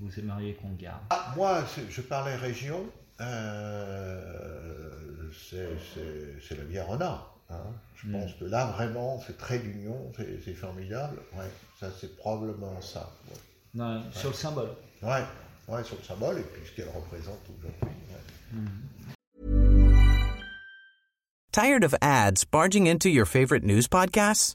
vous aimeriez qu'on garde Ah, moi, je parlais région, euh, c'est la renard. hein. Je Mm. pense que là, vraiment, c'est très d'union, c'est formidable. Ouais, ça, c'est probablement ça. Ouais. Non, Sur le symbole. Ouais, ouais, sur le symbole et puis ce qu'elle représente aujourd'hui. ouais. Tired of ads barging into your favorite news podcasts?